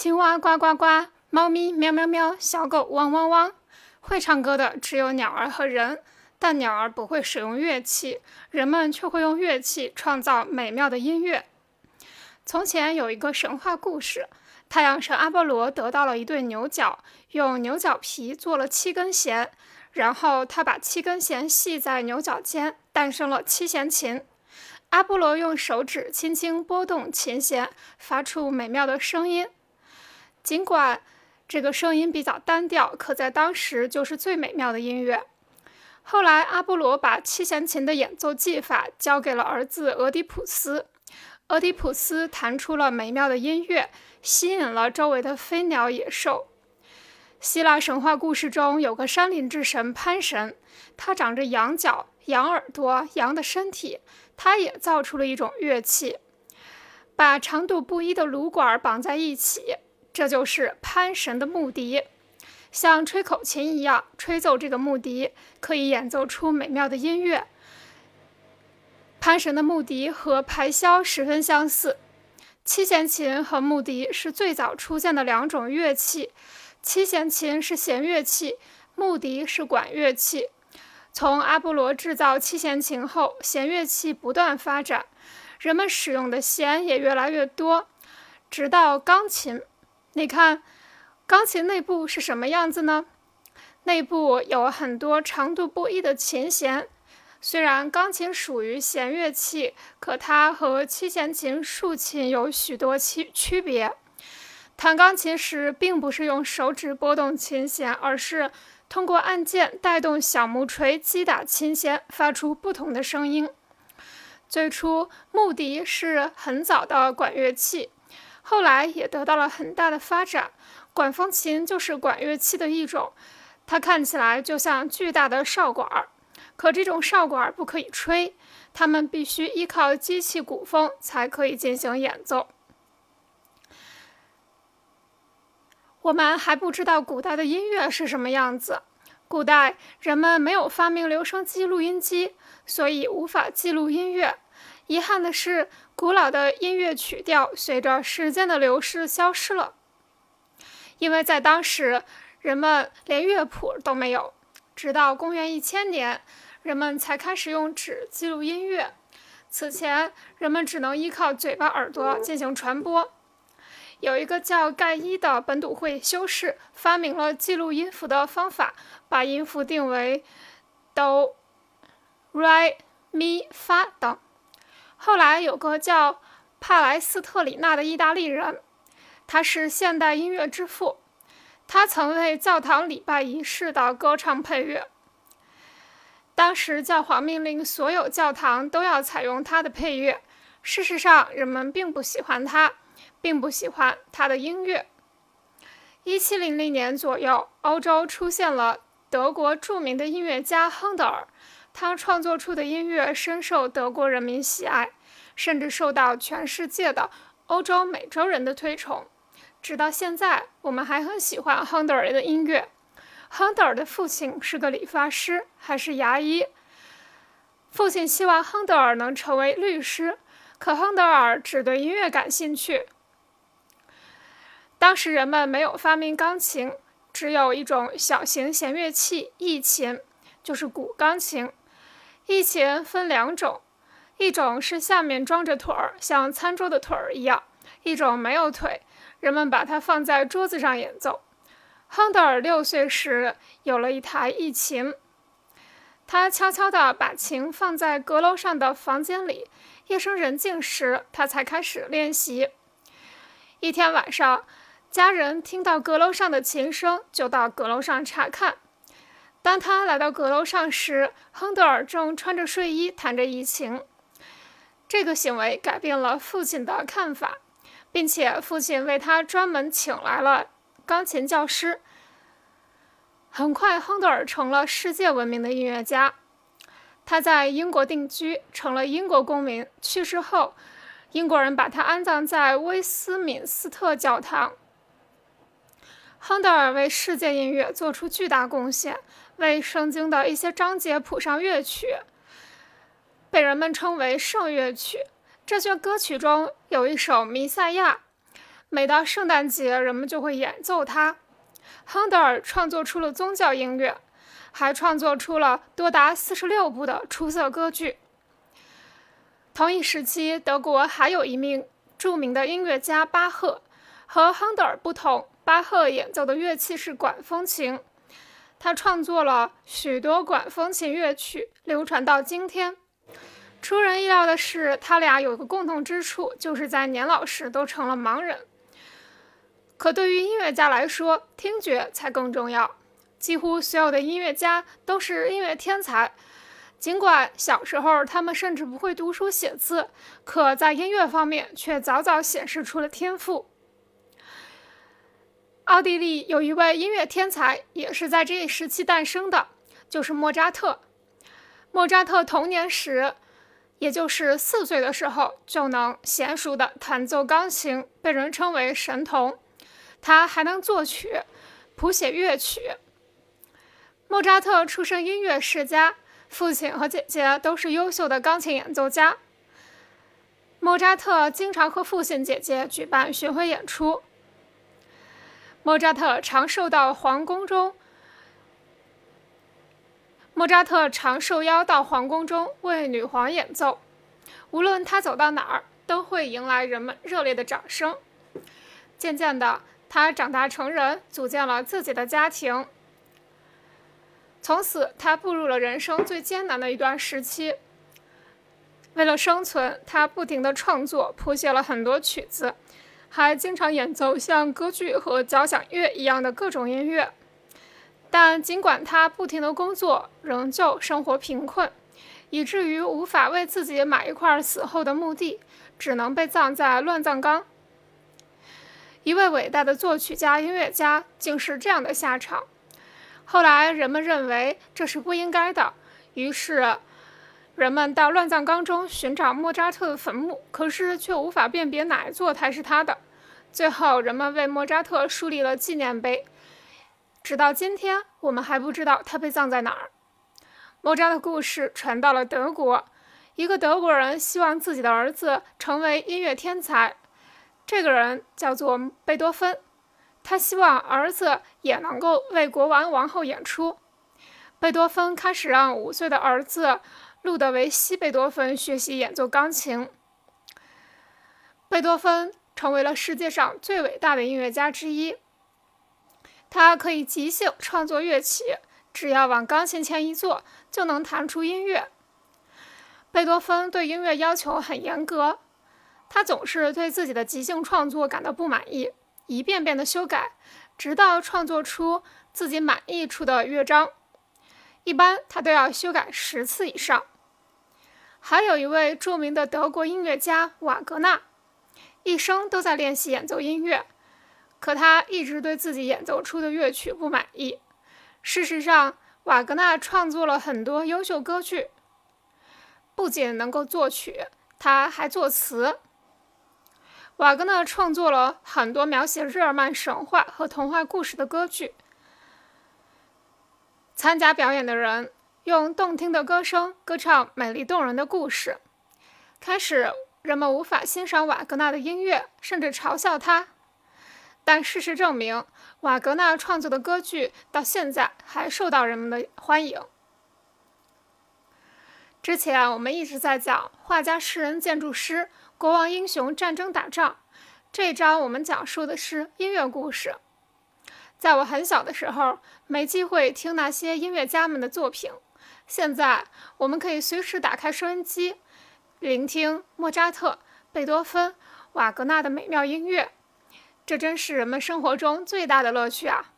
青蛙呱呱呱，猫咪喵喵喵，小狗汪汪汪。会唱歌的只有鸟儿和人，但鸟儿不会使用乐器，人们却会用乐器创造美妙的音乐。从前有一个神话故事，太阳神阿波罗得到了一对牛角，用牛角皮做了七根弦，然后他把七根弦系在牛角间，诞生了七弦琴。阿波罗用手指轻轻拨动琴弦，发出美妙的声音。尽管这个声音比较单调，可在当时就是最美妙的音乐。后来，阿波罗把七弦琴的演奏技法交给了儿子俄狄浦斯，俄狄浦斯弹出了美妙的音乐，吸引了周围的飞鸟、野兽。希腊神话故事中有个山林之神潘神，他长着羊角、羊耳朵、羊的身体。他也造出了一种乐器，把长度不一的芦管绑在一起，这就是潘神的木笛。像吹口琴一样吹奏这个木笛，可以演奏出美妙的音乐。潘神的木笛和排箫十分相似。七弦琴和木笛是最早出现的两种乐器。七弦琴是弦乐器，木笛是管乐器。从阿波罗制造七弦琴后，弦乐器不断发展，人们使用的弦也越来越多，直到钢琴。你看，钢琴内部是什么样子呢？内部有很多长度不一的琴弦。虽然钢琴属于弦乐器，可它和七弦琴、竖琴有许多区区别。弹钢琴时，并不是用手指拨动琴弦，而是。通过按键带动小木锤击打琴弦，发出不同的声音。最初，木笛是很早的管乐器，后来也得到了很大的发展。管风琴就是管乐器的一种，它看起来就像巨大的哨管儿，可这种哨管儿不可以吹，它们必须依靠机器鼓风才可以进行演奏。我们还不知道古代的音乐是什么样子。古代人们没有发明留声机、录音机，所以无法记录音乐。遗憾的是，古老的音乐曲调随着时间的流逝消失了。因为在当时，人们连乐谱都没有。直到公元一千年，人们才开始用纸记录音乐。此前，人们只能依靠嘴巴、耳朵进行传播。有一个叫盖伊的本笃会修士发明了记录音符的方法，把音符定为哆、瑞、咪、发等。后来有个叫帕莱斯特里纳的意大利人，他是现代音乐之父，他曾为教堂礼拜仪式的歌唱配乐。当时教皇命令所有教堂都要采用他的配乐，事实上人们并不喜欢他。并不喜欢他的音乐。一七零零年左右，欧洲出现了德国著名的音乐家亨德尔，他创作出的音乐深受德国人民喜爱，甚至受到全世界的欧洲、美洲人的推崇。直到现在，我们还很喜欢亨德尔的音乐。亨德尔的父亲是个理发师，还是牙医。父亲希望亨德尔能成为律师，可亨德尔只对音乐感兴趣。当时人们没有发明钢琴，只有一种小型弦乐器——驿琴，就是古钢琴。驿琴分两种，一种是下面装着腿儿，像餐桌的腿儿一样；一种没有腿，人们把它放在桌子上演奏。亨德尔六岁时有了一台驿琴，他悄悄地把琴放在阁楼上的房间里，夜深人静时，他才开始练习。一天晚上。家人听到阁楼上的琴声，就到阁楼上查看。当他来到阁楼上时，亨德尔正穿着睡衣弹着疫情。这个行为改变了父亲的看法，并且父亲为他专门请来了钢琴教师。很快，亨德尔成了世界闻名的音乐家。他在英国定居，成了英国公民。去世后，英国人把他安葬在威斯敏斯特教堂。亨德尔为世界音乐做出巨大贡献，为圣经的一些章节谱上乐曲，被人们称为圣乐曲。这些歌曲中有一首《弥赛亚》，每到圣诞节，人们就会演奏它。亨德尔创作出了宗教音乐，还创作出了多达四十六部的出色歌剧。同一时期，德国还有一名著名的音乐家巴赫。和亨德尔不同，巴赫演奏的乐器是管风琴。他创作了许多管风琴乐曲，流传到今天。出人意料的是，他俩有个共同之处，就是在年老时都成了盲人。可对于音乐家来说，听觉才更重要。几乎所有的音乐家都是音乐天才。尽管小时候他们甚至不会读书写字，可在音乐方面却早早显示出了天赋。奥地利有一位音乐天才，也是在这一时期诞生的，就是莫扎特。莫扎特童年时，也就是四岁的时候，就能娴熟地弹奏钢琴，被人称为神童。他还能作曲、谱写乐曲。莫扎特出身音乐世家。父亲和姐姐都是优秀的钢琴演奏家。莫扎特经常和父亲、姐姐举办巡回演出。莫扎特常受到皇宫中，莫扎特常受邀到皇宫中为女皇演奏。无论他走到哪儿，都会迎来人们热烈的掌声。渐渐的，他长大成人，组建了自己的家庭。从此，他步入了人生最艰难的一段时期。为了生存，他不停地创作，谱写了很多曲子，还经常演奏像歌剧和交响乐一样的各种音乐。但尽管他不停的工作，仍旧生活贫困，以至于无法为自己买一块死后的墓地，只能被葬在乱葬岗。一位伟大的作曲家、音乐家，竟是这样的下场。后来人们认为这是不应该的，于是人们到乱葬岗中寻找莫扎特的坟墓，可是却无法辨别哪一座才是他的。最后，人们为莫扎特树立了纪念碑，直到今天，我们还不知道他被葬在哪儿。莫扎的故事传到了德国，一个德国人希望自己的儿子成为音乐天才，这个人叫做贝多芬。他希望儿子也能够为国王、王后演出。贝多芬开始让五岁的儿子路德维希·贝多芬学习演奏钢琴。贝多芬成为了世界上最伟大的音乐家之一。他可以即兴创作乐器，只要往钢琴前一坐，就能弹出音乐。贝多芬对音乐要求很严格，他总是对自己的即兴创作感到不满意。一遍遍的修改，直到创作出自己满意处的乐章。一般他都要修改十次以上。还有一位著名的德国音乐家瓦格纳，一生都在练习演奏音乐，可他一直对自己演奏出的乐曲不满意。事实上，瓦格纳创作了很多优秀歌剧，不仅能够作曲，他还作词。瓦格纳创作了很多描写日耳曼神话和童话故事的歌剧。参加表演的人用动听的歌声歌唱美丽动人的故事。开始，人们无法欣赏瓦格纳的音乐，甚至嘲笑他。但事实证明，瓦格纳创作的歌剧到现在还受到人们的欢迎。之前我们一直在讲画家、诗人、建筑师。国王、英雄、战争、打仗，这一章我们讲述的是音乐故事。在我很小的时候，没机会听那些音乐家们的作品。现在，我们可以随时打开收音机，聆听莫扎特、贝多芬、瓦格纳的美妙音乐。这真是人们生活中最大的乐趣啊！